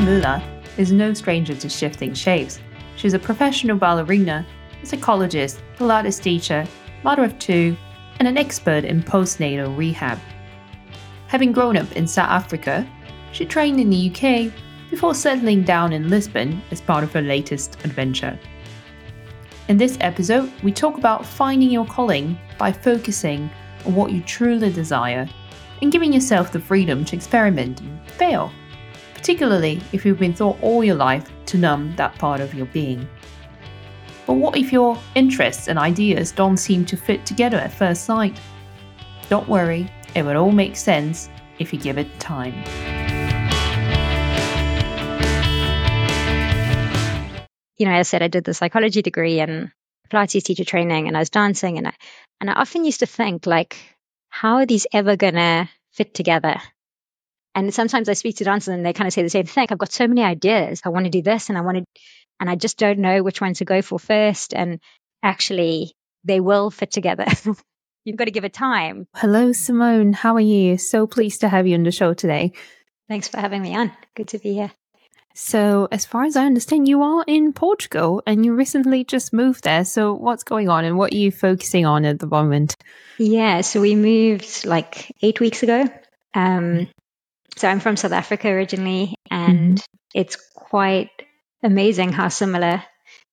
Muller is no stranger to shifting shapes. She's a professional ballerina, a psychologist, Pilates teacher, mother of two, and an expert in postnatal rehab. Having grown up in South Africa, she trained in the UK before settling down in Lisbon as part of her latest adventure. In this episode, we talk about finding your calling by focusing on what you truly desire and giving yourself the freedom to experiment and fail, particularly if you've been taught all your life to numb that part of your being. But what if your interests and ideas don't seem to fit together at first sight? Don't worry, it will all make sense if you give it time. You know, as I said, I did the psychology degree and Pilates teacher training, and I was dancing, and I and I often used to think like, how are these ever gonna fit together? And sometimes I speak to dancers and they kind of say the same thing. I've got so many ideas. I want to do this and I want to and I just don't know which one to go for first. And actually, they will fit together. You've got to give it time. Hello, Simone. How are you? So pleased to have you on the show today. Thanks for having me on. Good to be here. So, as far as I understand, you are in Portugal and you recently just moved there. So, what's going on and what are you focusing on at the moment? Yeah, so we moved like eight weeks ago. Um, so, I'm from South Africa originally, and mm-hmm. it's quite amazing how similar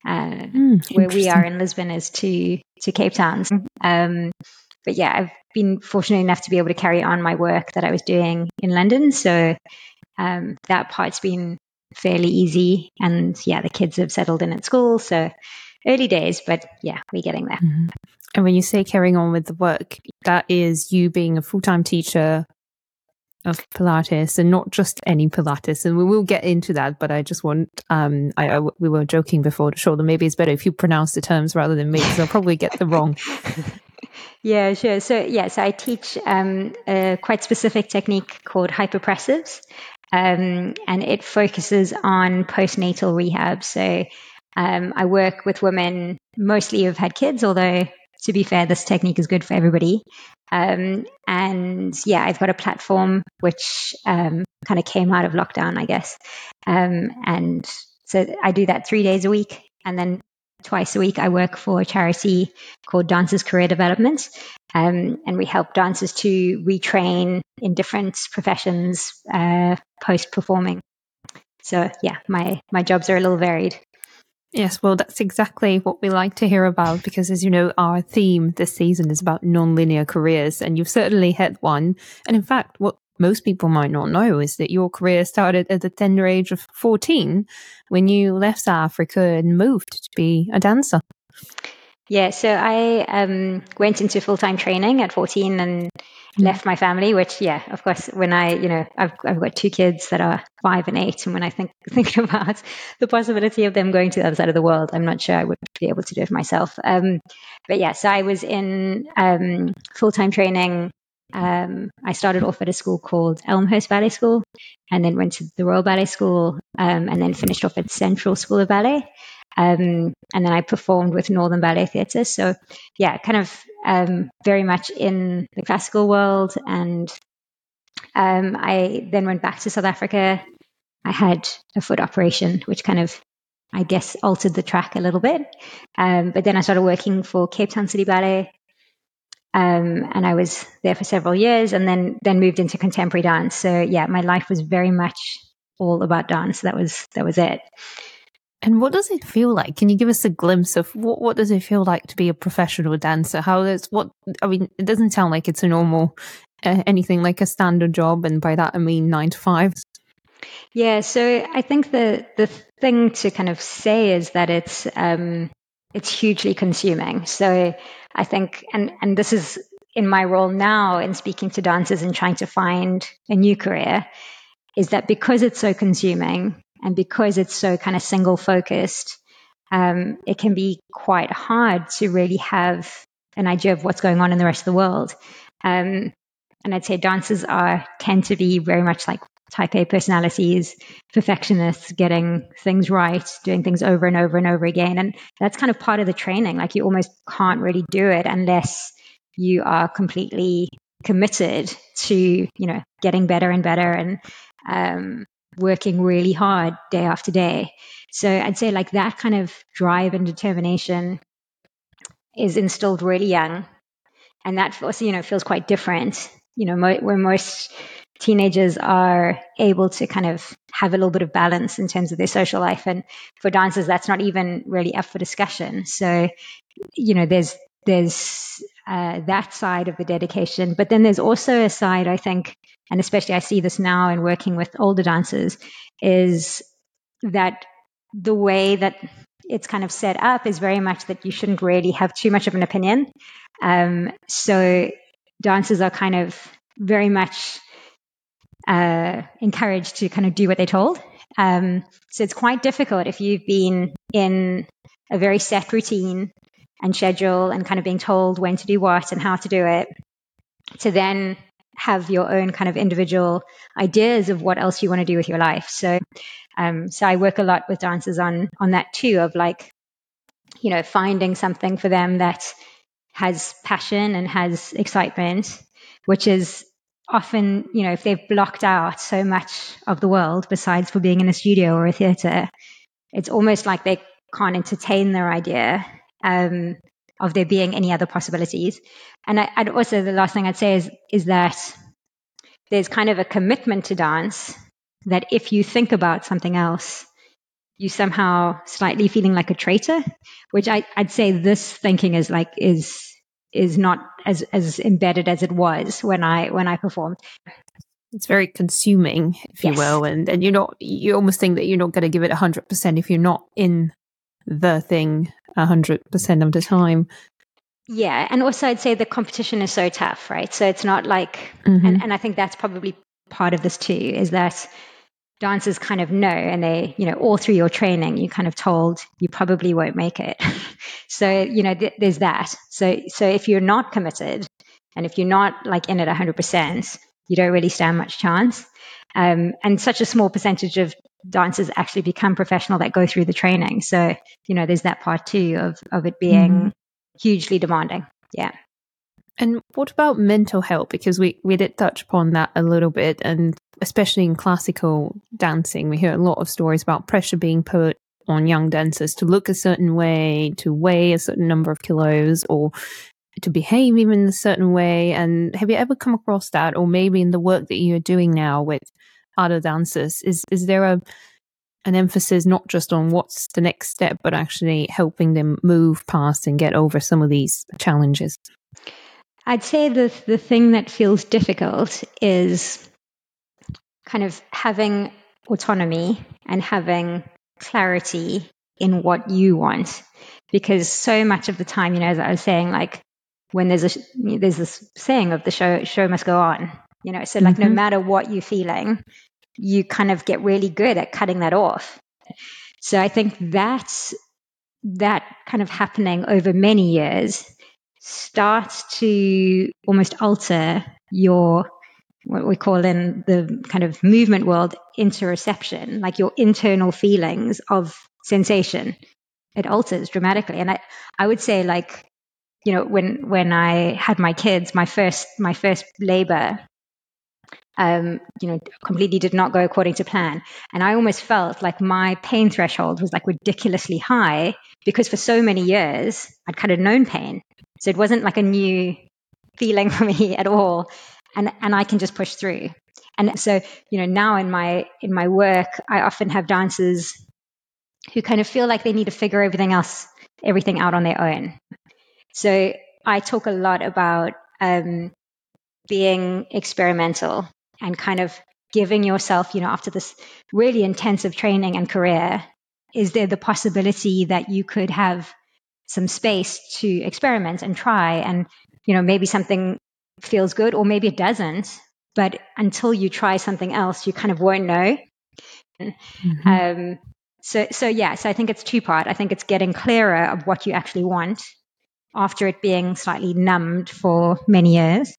uh, mm, where we are in Lisbon is to to Cape Town. Um, but yeah, I've been fortunate enough to be able to carry on my work that I was doing in London. So um, that part's been fairly easy, and yeah, the kids have settled in at school. So early days, but yeah, we're getting there. Mm-hmm. And when you say carrying on with the work, that is you being a full time teacher of Pilates and not just any Pilates. And we will get into that, but I just want, um, I, I we were joking before the show that maybe it's better if you pronounce the terms rather than me because I'll probably get them wrong. yeah, sure. So, yeah, so I teach um, a quite specific technique called hypopressives, um, and it focuses on postnatal rehab. So, um, I work with women mostly who've had kids, although to be fair, this technique is good for everybody. Um, and yeah, I've got a platform which um, kind of came out of lockdown, I guess. Um, and so I do that three days a week. And then twice a week, I work for a charity called Dancers Career Development. Um, and we help dancers to retrain in different professions uh, post performing. So yeah, my, my jobs are a little varied. Yes, well, that's exactly what we like to hear about because, as you know, our theme this season is about non-linear careers, and you've certainly had one. And in fact, what most people might not know is that your career started at the tender age of 14 when you left South Africa and moved to be a dancer. Yeah, so I um, went into full time training at 14 and left my family, which, yeah, of course, when I, you know, I've, I've got two kids that are five and eight. And when I think, think about the possibility of them going to the other side of the world, I'm not sure I would be able to do it myself. Um, but yeah, so I was in um, full time training. Um, I started off at a school called Elmhurst Ballet School and then went to the Royal Ballet School um, and then finished off at Central School of Ballet. Um, and then I performed with Northern Ballet Theatre. So, yeah, kind of um, very much in the classical world. And um, I then went back to South Africa. I had a foot operation, which kind of, I guess, altered the track a little bit. Um, but then I started working for Cape Town City Ballet. Um, and I was there for several years and then then moved into contemporary dance. So yeah, my life was very much all about dance. That was that was it. And what does it feel like? Can you give us a glimpse of what what does it feel like to be a professional dancer? How does what I mean? It doesn't sound like it's a normal uh, anything like a standard job, and by that I mean nine to five. Yeah, so I think the the thing to kind of say is that it's um, it's hugely consuming. So I think, and and this is in my role now in speaking to dancers and trying to find a new career, is that because it's so consuming, and because it's so kind of single focused, um, it can be quite hard to really have an idea of what's going on in the rest of the world. Um, and I'd say dancers are tend to be very much like type A personalities, perfectionists, getting things right, doing things over and over and over again. And that's kind of part of the training. Like you almost can't really do it unless you are completely committed to, you know, getting better and better and um, working really hard day after day. So I'd say like that kind of drive and determination is instilled really young. And that also, you know, feels quite different, you know, mo- where most teenagers are able to kind of have a little bit of balance in terms of their social life. And for dancers, that's not even really up for discussion. So, you know, there's, there's uh, that side of the dedication. But then there's also a side, I think, and especially I see this now in working with older dancers, is that the way that it's kind of set up is very much that you shouldn't really have too much of an opinion. Um, so dancers are kind of very much uh, encouraged to kind of do what they're told. Um, so it's quite difficult if you've been in a very set routine and schedule and kind of being told when to do what and how to do it to then have your own kind of individual ideas of what else you want to do with your life. So, um, so I work a lot with dancers on on that too, of like, you know, finding something for them that has passion and has excitement, which is often, you know, if they've blocked out so much of the world besides for being in a studio or a theater, it's almost like they can't entertain their idea um, of there being any other possibilities. And I, would also, the last thing I'd say is, is that there's kind of a commitment to dance that if you think about something else, you somehow slightly feeling like a traitor, which I, would say this thinking is like, is, is not as, as embedded as it was when I, when I performed. It's very consuming, if you will. And, and you're not, you almost think that you're not going to give it 100% if you're not in the thing 100% of the time. Yeah. And also, I'd say the competition is so tough, right? So it's not like, mm-hmm. and, and I think that's probably part of this too, is that dancers kind of know and they, you know, all through your training, you kind of told you probably won't make it. so, you know, th- there's that. So, so if you're not committed and if you're not like in it 100%, you don't really stand much chance. Um, and such a small percentage of dancers actually become professional that go through the training. So, you know, there's that part too of, of it being mm. hugely demanding. Yeah. And what about mental health? Because we, we did touch upon that a little bit. And especially in classical dancing, we hear a lot of stories about pressure being put on young dancers to look a certain way, to weigh a certain number of kilos, or to behave even in a certain way. And have you ever come across that? Or maybe in the work that you're doing now with other dancers, is, is there a an emphasis not just on what's the next step, but actually helping them move past and get over some of these challenges? I'd say the the thing that feels difficult is kind of having autonomy and having clarity in what you want because so much of the time you know as i was saying like when there's a there's this saying of the show show must go on you know so like mm-hmm. no matter what you're feeling you kind of get really good at cutting that off so i think that's that kind of happening over many years starts to almost alter your what we call in the kind of movement world interoception like your internal feelings of sensation. It alters dramatically. And i i would say like you know, when when I had my kids, my first my first labor, um, you know, completely did not go according to plan, and I almost felt like my pain threshold was like ridiculously high because for so many years I'd kind of known pain, so it wasn't like a new feeling for me at all, and and I can just push through. And so, you know, now in my in my work, I often have dancers who kind of feel like they need to figure everything else everything out on their own. So I talk a lot about um, being experimental and kind of giving yourself, you know, after this really intensive training and career, is there the possibility that you could have some space to experiment and try and, you know, maybe something feels good or maybe it doesn't. But until you try something else, you kind of won't know. Mm-hmm. Um, so, so yeah, so I think it's two part. I think it's getting clearer of what you actually want after it being slightly numbed for many years.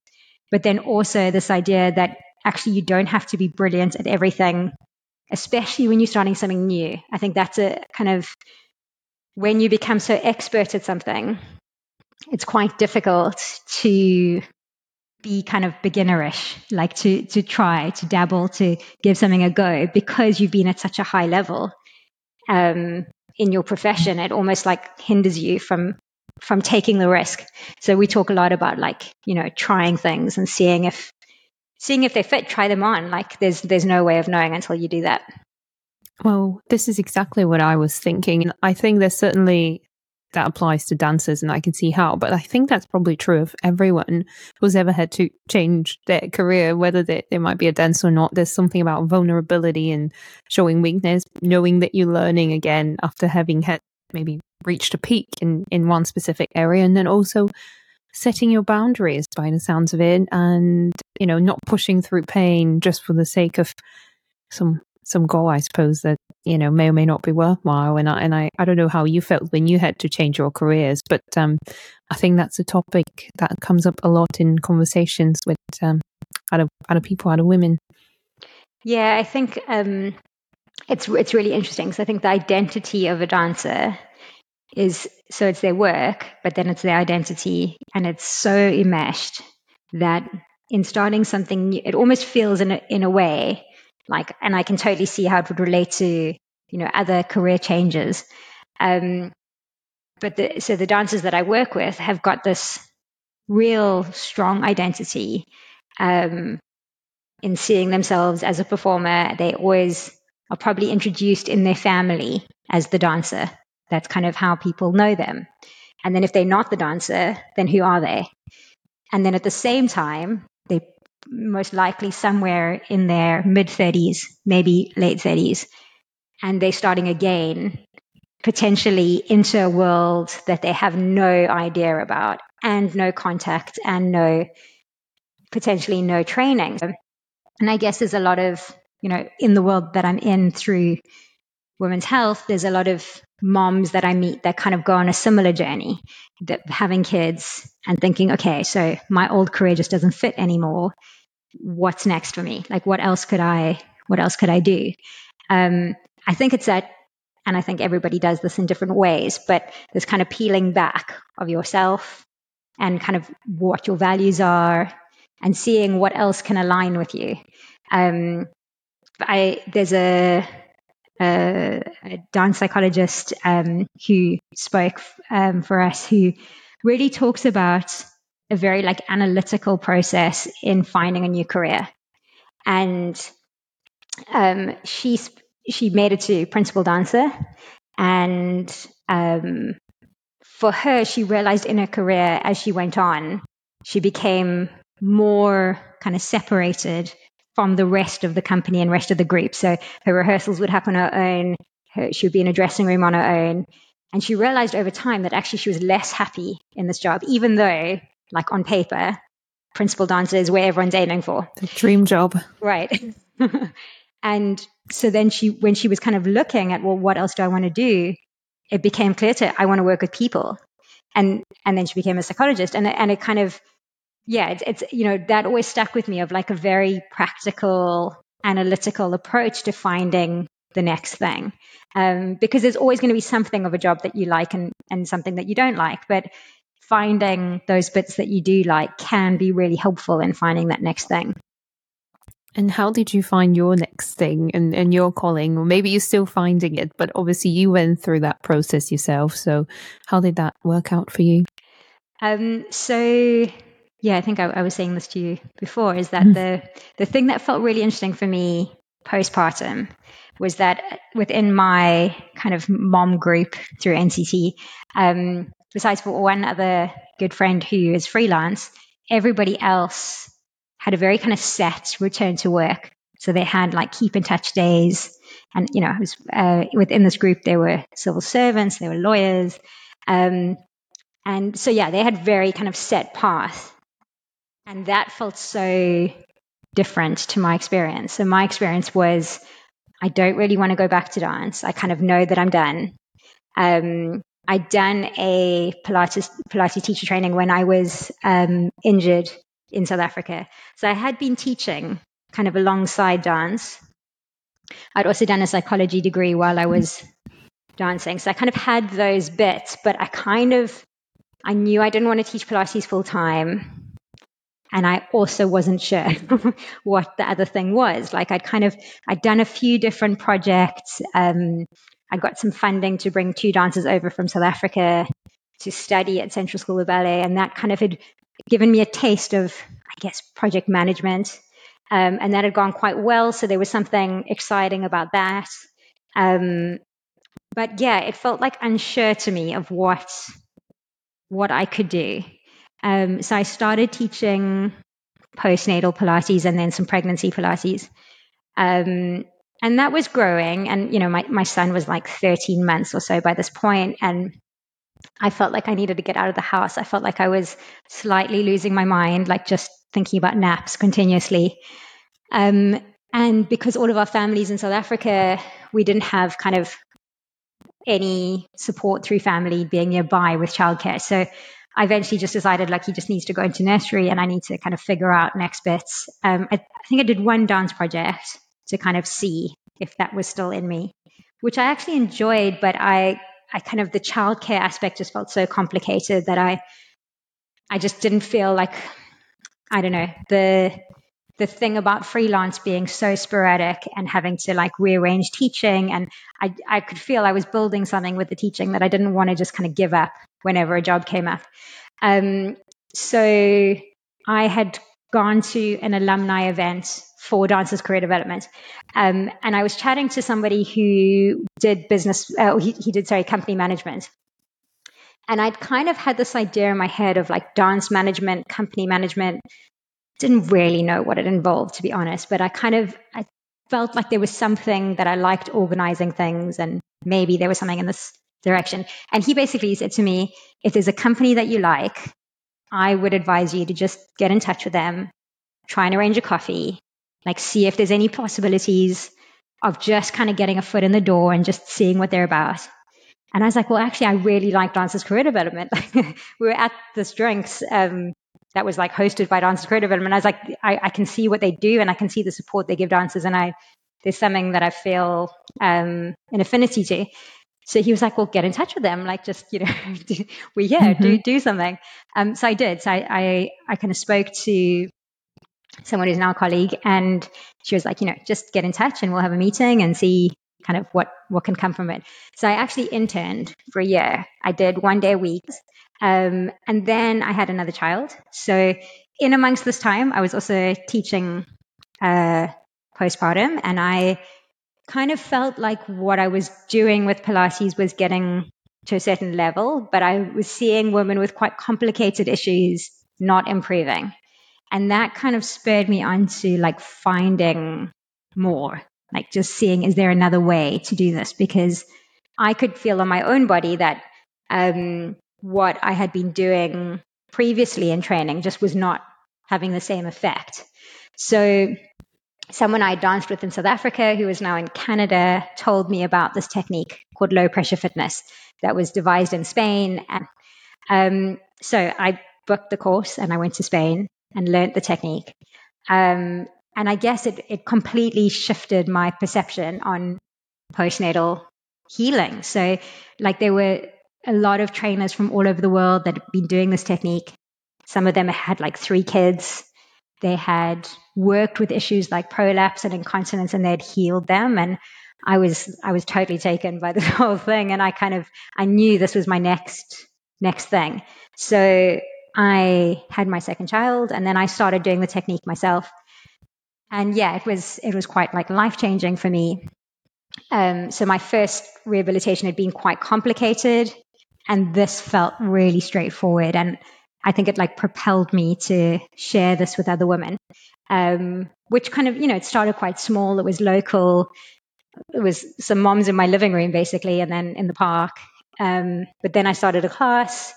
But then also this idea that actually you don't have to be brilliant at everything, especially when you're starting something new. I think that's a kind of when you become so expert at something, it's quite difficult to be kind of beginnerish, like to to try to dabble, to give something a go because you've been at such a high level um, in your profession. It almost like hinders you from from taking the risk. So we talk a lot about like you know trying things and seeing if seeing if they fit. Try them on. Like there's there's no way of knowing until you do that. Well, this is exactly what I was thinking. I think there's certainly that applies to dancers and I can see how, but I think that's probably true of everyone who's ever had to change their career, whether they, they might be a dancer or not. There's something about vulnerability and showing weakness, knowing that you're learning again after having had maybe reached a peak in, in one specific area and then also setting your boundaries by the sounds of it and, you know, not pushing through pain just for the sake of some some goal, I suppose, that, you know, may or may not be worthwhile. And I, and I, I don't know how you felt when you had to change your careers, but um, I think that's a topic that comes up a lot in conversations with um, other, other people, other women. Yeah, I think um, it's, it's really interesting because I think the identity of a dancer is so it's their work, but then it's their identity and it's so enmeshed that in starting something it almost feels in a, in a way like, and I can totally see how it would relate to, you know, other career changes. Um, but the, so the dancers that I work with have got this real strong identity um, in seeing themselves as a performer. They always are probably introduced in their family as the dancer. That's kind of how people know them. And then if they're not the dancer, then who are they? And then at the same time, they most likely somewhere in their mid 30s, maybe late 30s, and they're starting again, potentially into a world that they have no idea about and no contact and no potentially no training. And I guess there's a lot of, you know, in the world that I'm in through women's health, there's a lot of moms that I meet that kind of go on a similar journey, that having kids and thinking, okay, so my old career just doesn't fit anymore what's next for me? Like, what else could I, what else could I do? Um, I think it's that, and I think everybody does this in different ways, but this kind of peeling back of yourself and kind of what your values are and seeing what else can align with you. Um, I, there's a, a, a dance psychologist um, who spoke um, for us who really talks about a very like analytical process in finding a new career. And um, she she made it to principal dancer, and um, for her, she realized in her career as she went on, she became more kind of separated from the rest of the company and rest of the group. So her rehearsals would happen on her own. Her, she would be in a dressing room on her own. And she realized over time that actually she was less happy in this job, even though like on paper, principal dancer is where everyone's aiming for. Dream job. Right. and so then she, when she was kind of looking at, well, what else do I want to do? It became clear to her, I want to work with people. And, and then she became a psychologist and, and it kind of, yeah, it's, it's, you know, that always stuck with me of like a very practical, analytical approach to finding the next thing. Um, because there's always going to be something of a job that you like and, and something that you don't like. But finding those bits that you do like can be really helpful in finding that next thing. And how did you find your next thing and, and your calling? Or maybe you're still finding it, but obviously you went through that process yourself. So how did that work out for you? Um, so yeah, I think I, I, was saying this to you before, is that mm. the the thing that felt really interesting for me postpartum was that within my kind of mom group through NCT, um, besides for one other good friend who is freelance, everybody else had a very kind of set return to work. So they had like keep in touch days. And, you know, was, uh, within this group, there were civil servants, there were lawyers. Um, and so, yeah, they had very kind of set path. And that felt so different to my experience. So my experience was I don't really want to go back to dance. I kind of know that I'm done. Um, I'd done a Pilates, Pilates teacher training when I was um, injured in South Africa. So I had been teaching kind of alongside dance. I'd also done a psychology degree while I was dancing. So I kind of had those bits, but I kind of, I knew I didn't want to teach Pilates full time. And I also wasn't sure what the other thing was. Like I'd kind of, I'd done a few different projects. Um, I got some funding to bring two dancers over from South Africa to study at Central School of Ballet. And that kind of had given me a taste of, I guess, project management. Um, and that had gone quite well. So there was something exciting about that. Um, but yeah, it felt like unsure to me of what what I could do. Um, so I started teaching postnatal Pilates and then some pregnancy Pilates. Um, and that was growing. And, you know, my, my son was like 13 months or so by this point, And I felt like I needed to get out of the house. I felt like I was slightly losing my mind, like just thinking about naps continuously. Um, and because all of our families in South Africa, we didn't have kind of any support through family being nearby with childcare. So I eventually just decided like he just needs to go into nursery and I need to kind of figure out next bits. Um, I, I think I did one dance project to kind of see if that was still in me, which I actually enjoyed, but I, I kind of the childcare aspect just felt so complicated that I, I just didn't feel like, I don't know, the the thing about freelance being so sporadic and having to like rearrange teaching and I, I could feel I was building something with the teaching that I didn't want to just kind of give up whenever a job came up. Um, so I had gone to an alumni event for Dancers Career Development. Um, and I was chatting to somebody who did business, uh, he, he did, sorry, company management. And I'd kind of had this idea in my head of like dance management, company management, didn't really know what it involved, to be honest. But I kind of I felt like there was something that I liked organizing things, and maybe there was something in this direction. And he basically said to me, if there's a company that you like, I would advise you to just get in touch with them, try and arrange a coffee, like see if there's any possibilities of just kind of getting a foot in the door and just seeing what they're about. And I was like, well, actually, I really like Dancers Career Development. we were at this drinks um, that was like hosted by Dancers Career Development. I was like, I, I, can see what they do and I can see the support they give dancers. And I, there's something that I feel um, an affinity to. So he was like, well, get in touch with them. Like, just, you know, we're here, mm-hmm. do, do something. Um, so I did. So I, I, I kind of spoke to someone who's now a colleague and she was like, you know, just get in touch and we'll have a meeting and see kind of what, what can come from it. So I actually interned for a year. I did one day a week um, and then I had another child. So in amongst this time, I was also teaching uh, postpartum, and I kind of felt like what I was doing with Pilates was getting to a certain level, but I was seeing women with quite complicated issues not improving. And that kind of spurred me on to like finding more, like just seeing, is there another way to do this? Because I could feel on my own body that um, what I had been doing previously in training just was not having the same effect. So, someone I danced with in South Africa who is now in Canada told me about this technique called low pressure fitness that was devised in Spain. And, um, so, I booked the course and I went to Spain and learned the technique. Um, and I guess it, it completely shifted my perception on postnatal healing. So, like, there were a lot of trainers from all over the world that had been doing this technique. Some of them had like three kids. They had worked with issues like prolapse and incontinence and they had healed them. And I was, I was totally taken by the whole thing. And I kind of, I knew this was my next, next thing. So I had my second child and then I started doing the technique myself. And yeah, it was, it was quite like life changing for me. Um, so my first rehabilitation had been quite complicated. And this felt really straightforward. And I think it like propelled me to share this with other women, um, which kind of, you know, it started quite small. It was local. It was some moms in my living room, basically, and then in the park. Um, but then I started a class,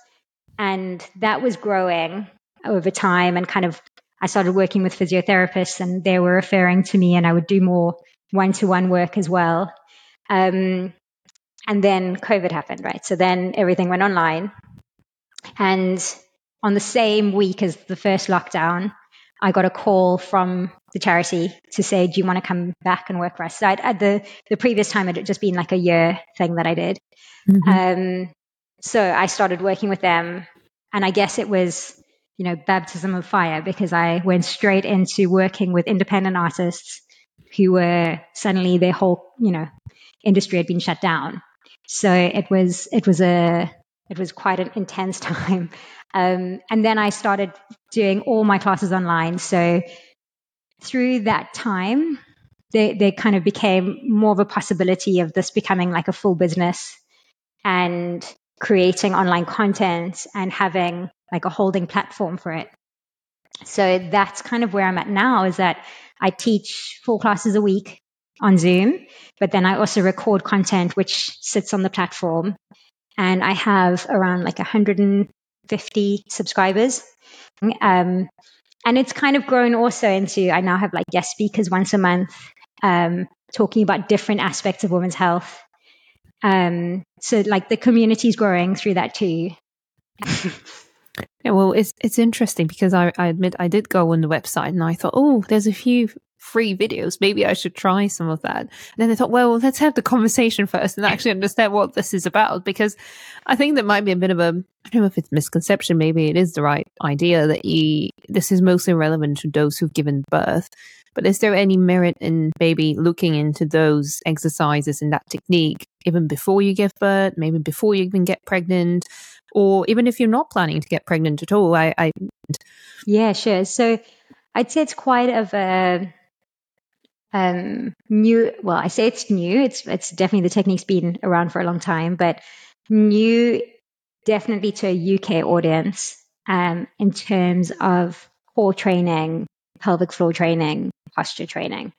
and that was growing over time. And kind of, I started working with physiotherapists, and they were referring to me, and I would do more one to one work as well. Um, and then COVID happened, right? So then everything went online. And on the same week as the first lockdown, I got a call from the charity to say, "Do you want to come back and work for us?" So I'd, at the the previous time, it had just been like a year thing that I did. Mm-hmm. Um, so I started working with them, and I guess it was, you know, baptism of fire because I went straight into working with independent artists who were suddenly their whole, you know, industry had been shut down. So it was, it was a, it was quite an intense time. Um, and then I started doing all my classes online. So through that time, they, there kind of became more of a possibility of this becoming like a full business and creating online content and having like a holding platform for it. So that's kind of where I'm at now is that I teach four classes a week on Zoom, but then I also record content which sits on the platform. And I have around like 150 subscribers. Um, and it's kind of grown also into, I now have like guest speakers once a month um, talking about different aspects of women's health. Um, so like the community is growing through that too. yeah, well, it's it's interesting because I, I admit I did go on the website and I thought, oh, there's a few free videos. Maybe I should try some of that. And then I thought, well, let's have the conversation first and actually understand what this is about because I think there might be a bit of a, I don't know if it's misconception. Maybe it is the right idea that you, this is mostly relevant to those who've given birth. But is there any merit in maybe looking into those exercises and that technique even before you give birth, maybe before you even get pregnant, or even if you're not planning to get pregnant at all? I, I yeah, sure. So I'd say it's quite of a um, new. Well, I say it's new. It's it's definitely the technique's been around for a long time, but new definitely to a UK audience um, in terms of core training, pelvic floor training, posture training.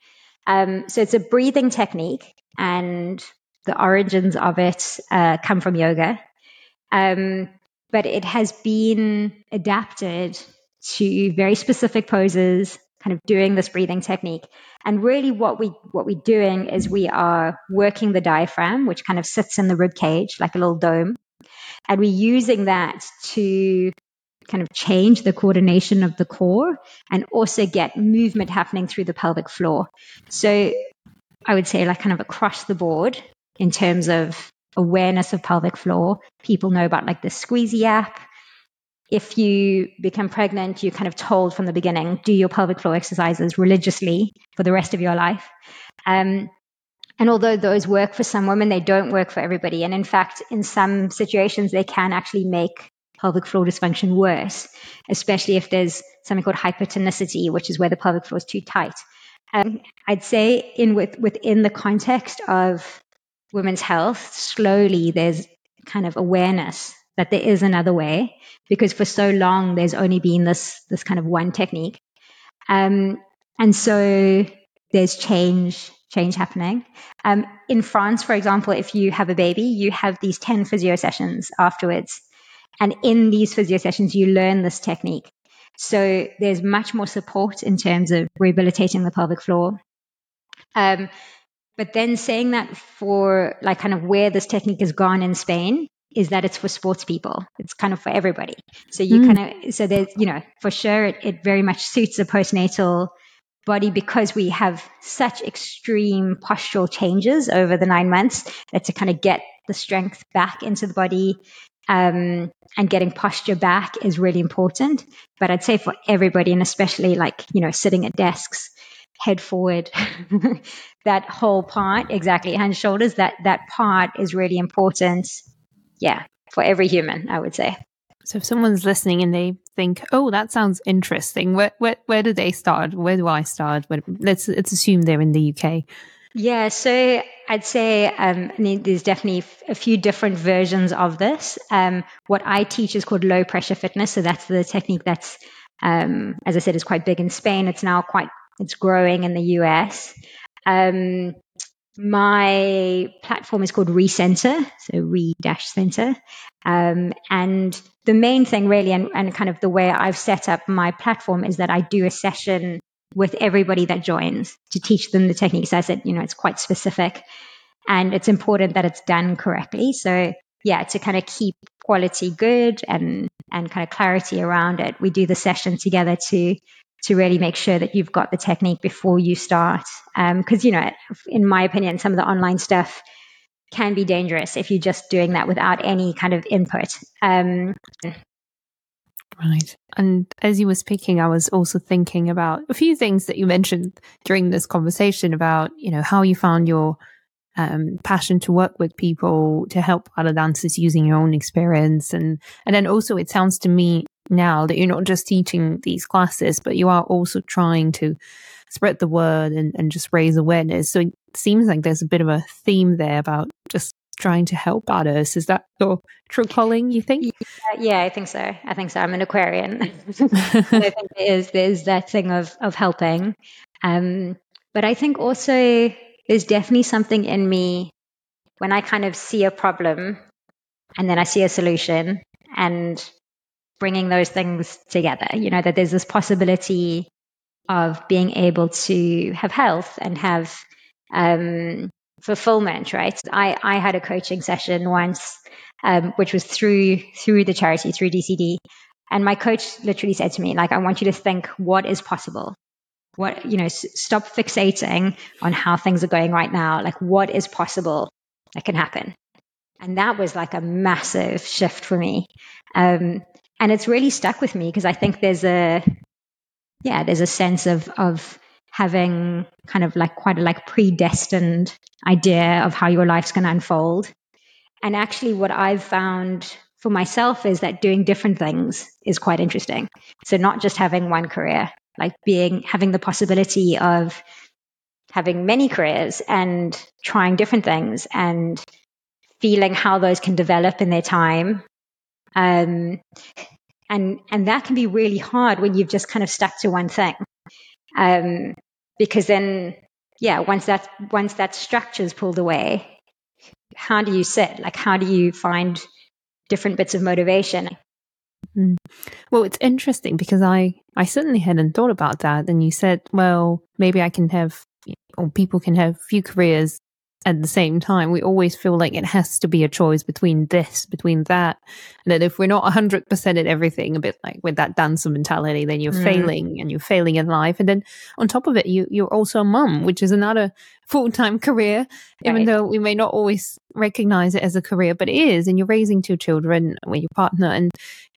Um, so it's a breathing technique, and the origins of it uh, come from yoga. Um, but it has been adapted to very specific poses, kind of doing this breathing technique. And really, what we what we're doing is we are working the diaphragm, which kind of sits in the rib cage like a little dome, and we're using that to kind of change the coordination of the core and also get movement happening through the pelvic floor. So I would say like kind of across the board in terms of awareness of pelvic floor. People know about like the Squeezy app. If you become pregnant, you're kind of told from the beginning, do your pelvic floor exercises religiously for the rest of your life. Um, and although those work for some women, they don't work for everybody. And in fact, in some situations, they can actually make pelvic floor dysfunction worse, especially if there's something called hypertonicity, which is where the pelvic floor is too tight. Um, I'd say in with, within the context of women's health, slowly there's kind of awareness that there is another way because for so long there's only been this this kind of one technique. Um, and so there's change change happening. Um, in France, for example, if you have a baby, you have these 10 physio sessions afterwards. And in these physio sessions, you learn this technique. So there's much more support in terms of rehabilitating the pelvic floor. Um, but then saying that for like kind of where this technique has gone in Spain is that it's for sports people. It's kind of for everybody. So you mm. kind of, so there's, you know, for sure it, it very much suits a postnatal body because we have such extreme postural changes over the nine months that to kind of get the strength back into the body um, and getting posture back is really important. But I'd say for everybody, and especially like, you know, sitting at desks, head forward, that whole part, exactly, hands, shoulders, that, that part is really important. Yeah, for every human, I would say. So if someone's listening and they think, "Oh, that sounds interesting," where where, where do they start? Where do I start? Let's let's assume they're in the UK. Yeah, so I'd say um, there's definitely a few different versions of this. Um, what I teach is called low pressure fitness. So that's the technique that's, um, as I said, is quite big in Spain. It's now quite, it's growing in the US. Um, my platform is called Re-Centre, so Re Dash Center. Um, and the main thing, really, and, and kind of the way I've set up my platform is that I do a session with everybody that joins to teach them the techniques. I said, you know, it's quite specific and it's important that it's done correctly. So yeah, to kind of keep quality good and, and kind of clarity around it, we do the session together to, to really make sure that you've got the technique before you start. Um, cause you know, in my opinion, some of the online stuff can be dangerous if you're just doing that without any kind of input. Um, Right. And as you were speaking, I was also thinking about a few things that you mentioned during this conversation about, you know, how you found your um, passion to work with people to help other dancers using your own experience. And, and then also it sounds to me now that you're not just teaching these classes, but you are also trying to spread the word and, and just raise awareness. So it seems like there's a bit of a theme there about just trying to help others. Is that your true calling, you think? Yeah, yeah I think so. I think so. I'm an Aquarian. I think there is, there's that thing of, of helping. Um, but I think also there's definitely something in me when I kind of see a problem and then I see a solution and bringing those things together, you know, that there's this possibility of being able to have health and have um, fulfillment, right? I, I had a coaching session once, um, which was through through the charity, through DCD. And my coach literally said to me, like, I want you to think what is possible. What, you know, s- stop fixating on how things are going right now. Like, what is possible that can happen? And that was like a massive shift for me. Um, and it's really stuck with me because I think there's a, yeah, there's a sense of, of having kind of like quite a like predestined idea of how your life's going to unfold. And actually, what I've found for myself is that doing different things is quite interesting. So not just having one career, like being having the possibility of having many careers and trying different things and feeling how those can develop in their time. Um, and and that can be really hard when you've just kind of stuck to one thing. Um, because then, yeah, once that once that structure's pulled away, how do you sit? Like, how do you find different bits of motivation? Mm. Well, it's interesting because I I certainly hadn't thought about that. And you said, well, maybe I can have, or people can have few careers at the same time. We always feel like it has to be a choice between this, between that. And that if we're not 100% at everything, a bit like with that dancer mentality, then you're mm. failing and you're failing in life. And then on top of it, you, you're also a mum, which is another full time career, right. even though we may not always recognize it as a career, but it is. And you're raising two children with your partner. And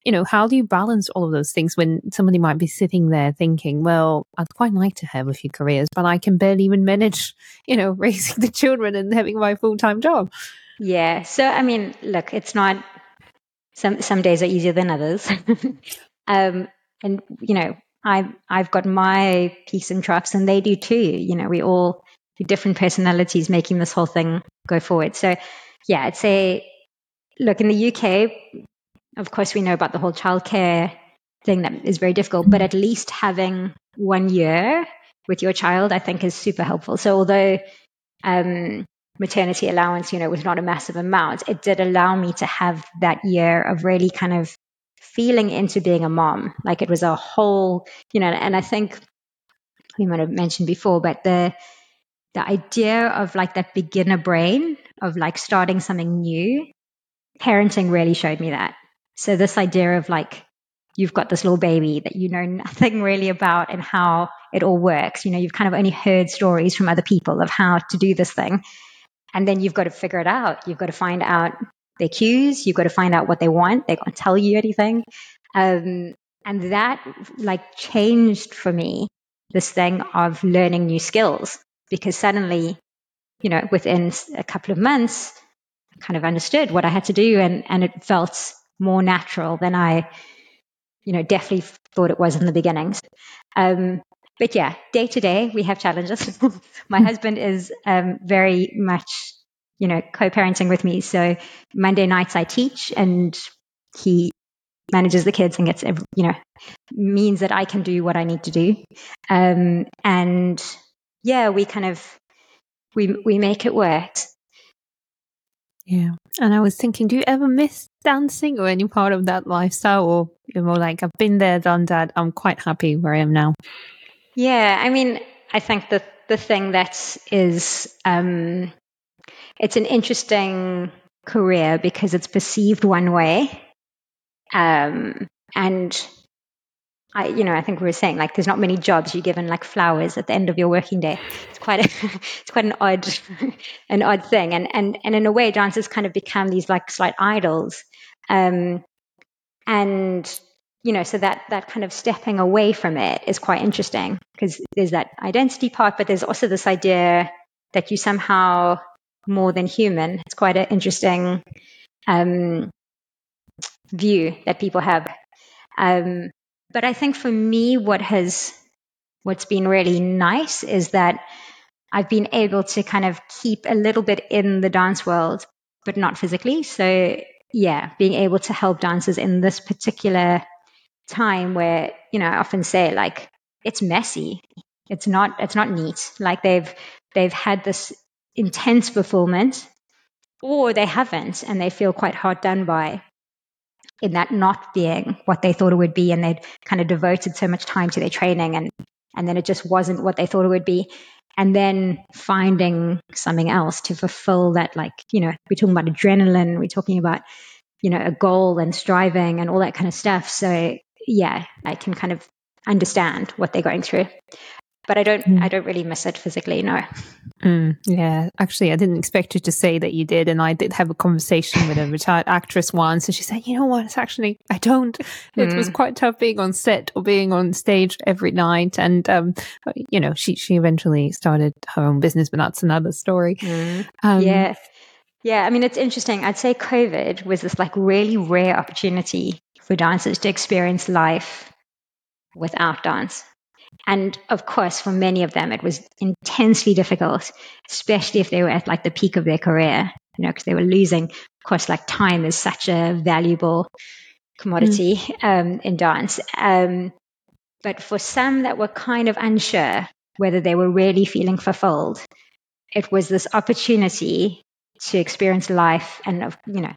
you know, how do you balance all of those things when somebody might be sitting there thinking, well, I'd quite like to have a few careers, but I can barely even manage, you know, raising the children and having my full time job? Yeah. So, I mean, look, it's not, some, some days are easier than others. um, and, you know, I've, I've got my peaks and troughs and they do too. You know, we all different personalities making this whole thing go forward. So, yeah, I'd say, look, in the UK, of course, we know about the whole childcare thing that is very difficult, but at least having one year with your child, I think, is super helpful. So, although um, maternity allowance, you know, was not a massive amount, it did allow me to have that year of really kind of feeling into being a mom. Like it was a whole, you know, and I think we might have mentioned before, but the the idea of like that beginner brain of like starting something new, parenting really showed me that. So this idea of like you've got this little baby that you know nothing really about and how it all works. You know, you've kind of only heard stories from other people of how to do this thing. And then you've got to figure it out. You've got to find out their cues. You've got to find out what they want. They can't tell you anything. Um, and that like changed for me this thing of learning new skills because suddenly, you know, within a couple of months, I kind of understood what I had to do and, and it felt more natural than I, you know, definitely thought it was in the beginnings. Um, but yeah, day to day, we have challenges. My husband is um, very much, you know, co-parenting with me. So Monday nights I teach, and he manages the kids and gets, you know, means that I can do what I need to do. Um, and yeah, we kind of we we make it work. Yeah. And I was thinking, do you ever miss dancing or any part of that lifestyle? Or you're more like, I've been there, done that. I'm quite happy where I am now. Yeah. I mean, I think that the thing that is, um, it's an interesting career because it's perceived one way. Um, and I, you know, I think we were saying like there's not many jobs you're given like flowers at the end of your working day. It's quite a, it's quite an odd, an odd thing. And and and in a way, dancers kind of become these like slight idols. Um, and you know, so that that kind of stepping away from it is quite interesting because there's that identity part, but there's also this idea that you somehow more than human. It's quite an interesting um, view that people have. Um, but I think for me, what has what's been really nice is that I've been able to kind of keep a little bit in the dance world, but not physically. So yeah, being able to help dancers in this particular time where, you know, I often say like it's messy. It's not it's not neat. Like they've they've had this intense fulfillment or they haven't and they feel quite hard done by in that not being what they thought it would be and they'd kind of devoted so much time to their training and and then it just wasn't what they thought it would be. And then finding something else to fulfill that like you know we're talking about adrenaline we're talking about you know a goal and striving and all that kind of stuff. So yeah i can kind of understand what they're going through but i don't mm. i don't really miss it physically no Mm, yeah, actually, I didn't expect you to say that you did, and I did have a conversation with a retired actress once, and she said, "You know what? It's actually I don't. It mm. was quite tough being on set or being on stage every night, and um, you know, she she eventually started her own business, but that's another story. Mm. Um, yeah, yeah. I mean, it's interesting. I'd say COVID was this like really rare opportunity for dancers to experience life without dance. And of course, for many of them, it was intensely difficult, especially if they were at like the peak of their career, you know, because they were losing. Of course, like time is such a valuable commodity mm. um, in dance. Um, but for some that were kind of unsure whether they were really feeling fulfilled, it was this opportunity to experience life and, you know,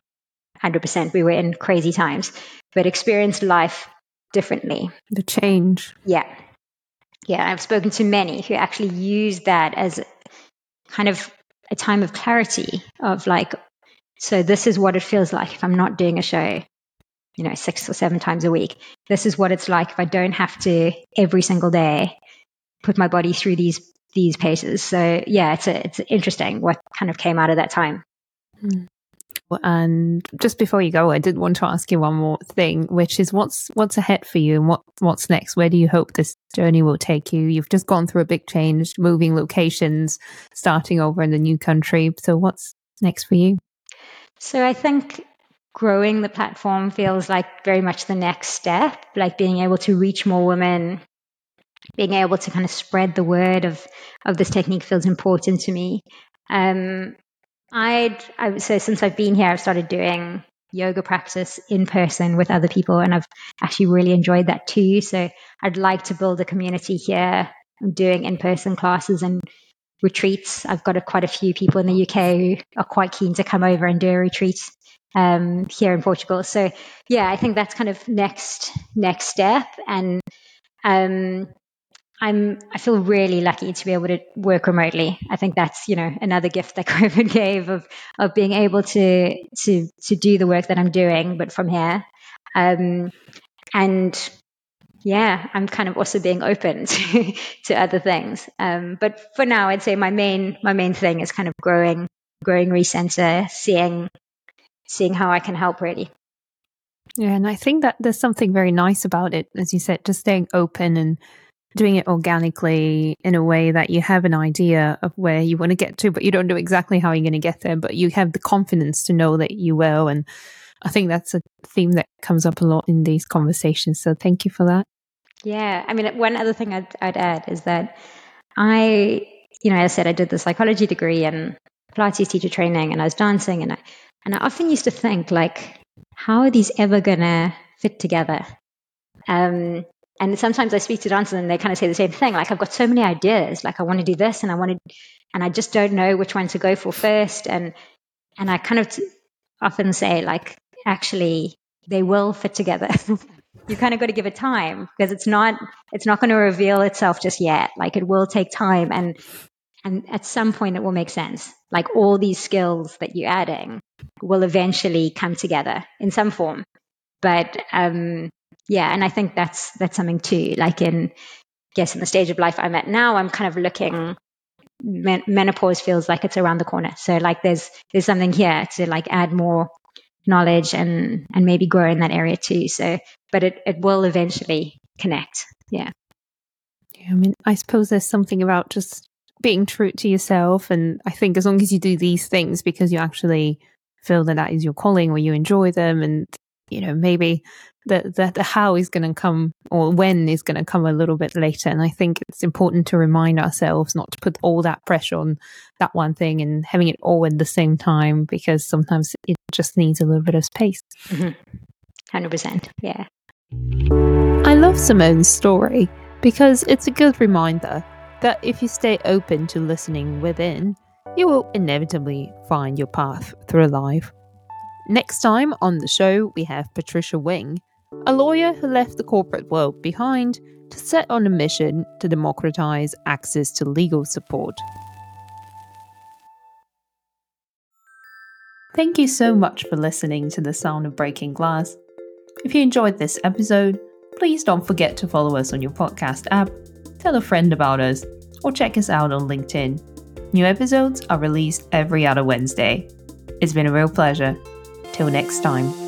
100% we were in crazy times, but experience life differently. The change. Yeah. Yeah, I've spoken to many who actually use that as kind of a time of clarity of like, so this is what it feels like if I'm not doing a show, you know, six or seven times a week. This is what it's like if I don't have to every single day put my body through these these paces. So yeah, it's a, it's interesting what kind of came out of that time. Mm. And just before you go, I did want to ask you one more thing, which is what's what's ahead for you and what what's next? Where do you hope this journey will take you? You've just gone through a big change, moving locations, starting over in the new country. So what's next for you? So I think growing the platform feels like very much the next step, like being able to reach more women, being able to kind of spread the word of of this technique feels important to me. Um, I'd, I say since I've been here, I've started doing yoga practice in person with other people, and I've actually really enjoyed that too. So I'd like to build a community here. I'm doing in person classes and retreats. I've got a, quite a few people in the UK who are quite keen to come over and do a retreat um, here in Portugal. So yeah, I think that's kind of next next step. And um, I'm I feel really lucky to be able to work remotely. I think that's you know another gift that COVID gave of of being able to to to do the work that I'm doing, but from here. Um, and yeah, I'm kind of also being open to to other things. Um, but for now, I'd say my main my main thing is kind of growing growing Re-Centre, seeing seeing how I can help really. Yeah, and I think that there's something very nice about it, as you said, just staying open and doing it organically in a way that you have an idea of where you want to get to, but you don't know exactly how you're going to get there, but you have the confidence to know that you will. And I think that's a theme that comes up a lot in these conversations. So thank you for that. Yeah. I mean, one other thing I'd, I'd add is that I, you know, as I said, I did the psychology degree and Pilates teacher training and I was dancing and I, and I often used to think like, how are these ever going to fit together? Um, and sometimes I speak to dancers and they kind of say the same thing. Like, I've got so many ideas. Like, I want to do this and I want to, and I just don't know which one to go for first. And, and I kind of t- often say, like, actually, they will fit together. you kind of got to give it time because it's not, it's not going to reveal itself just yet. Like, it will take time. And, and at some point it will make sense. Like, all these skills that you're adding will eventually come together in some form. But, um, yeah, and I think that's that's something too. Like in, I guess in the stage of life I'm at now, I'm kind of looking. Mm-hmm. Men- menopause feels like it's around the corner. So like there's there's something here to like add more knowledge and and maybe grow in that area too. So, but it it will eventually connect. Yeah. Yeah, I mean, I suppose there's something about just being true to yourself, and I think as long as you do these things because you actually feel that that is your calling or you enjoy them, and you know maybe the the, the how is going to come or when is going to come a little bit later. And I think it's important to remind ourselves not to put all that pressure on that one thing and having it all at the same time because sometimes it just needs a little bit of space. Mm-hmm. 100%. Yeah. I love Simone's story because it's a good reminder that if you stay open to listening within, you will inevitably find your path through life. Next time on the show, we have Patricia Wing, a lawyer who left the corporate world behind to set on a mission to democratize access to legal support. Thank you so much for listening to The Sound of Breaking Glass. If you enjoyed this episode, please don't forget to follow us on your podcast app, tell a friend about us, or check us out on LinkedIn. New episodes are released every other Wednesday. It's been a real pleasure. Till next time.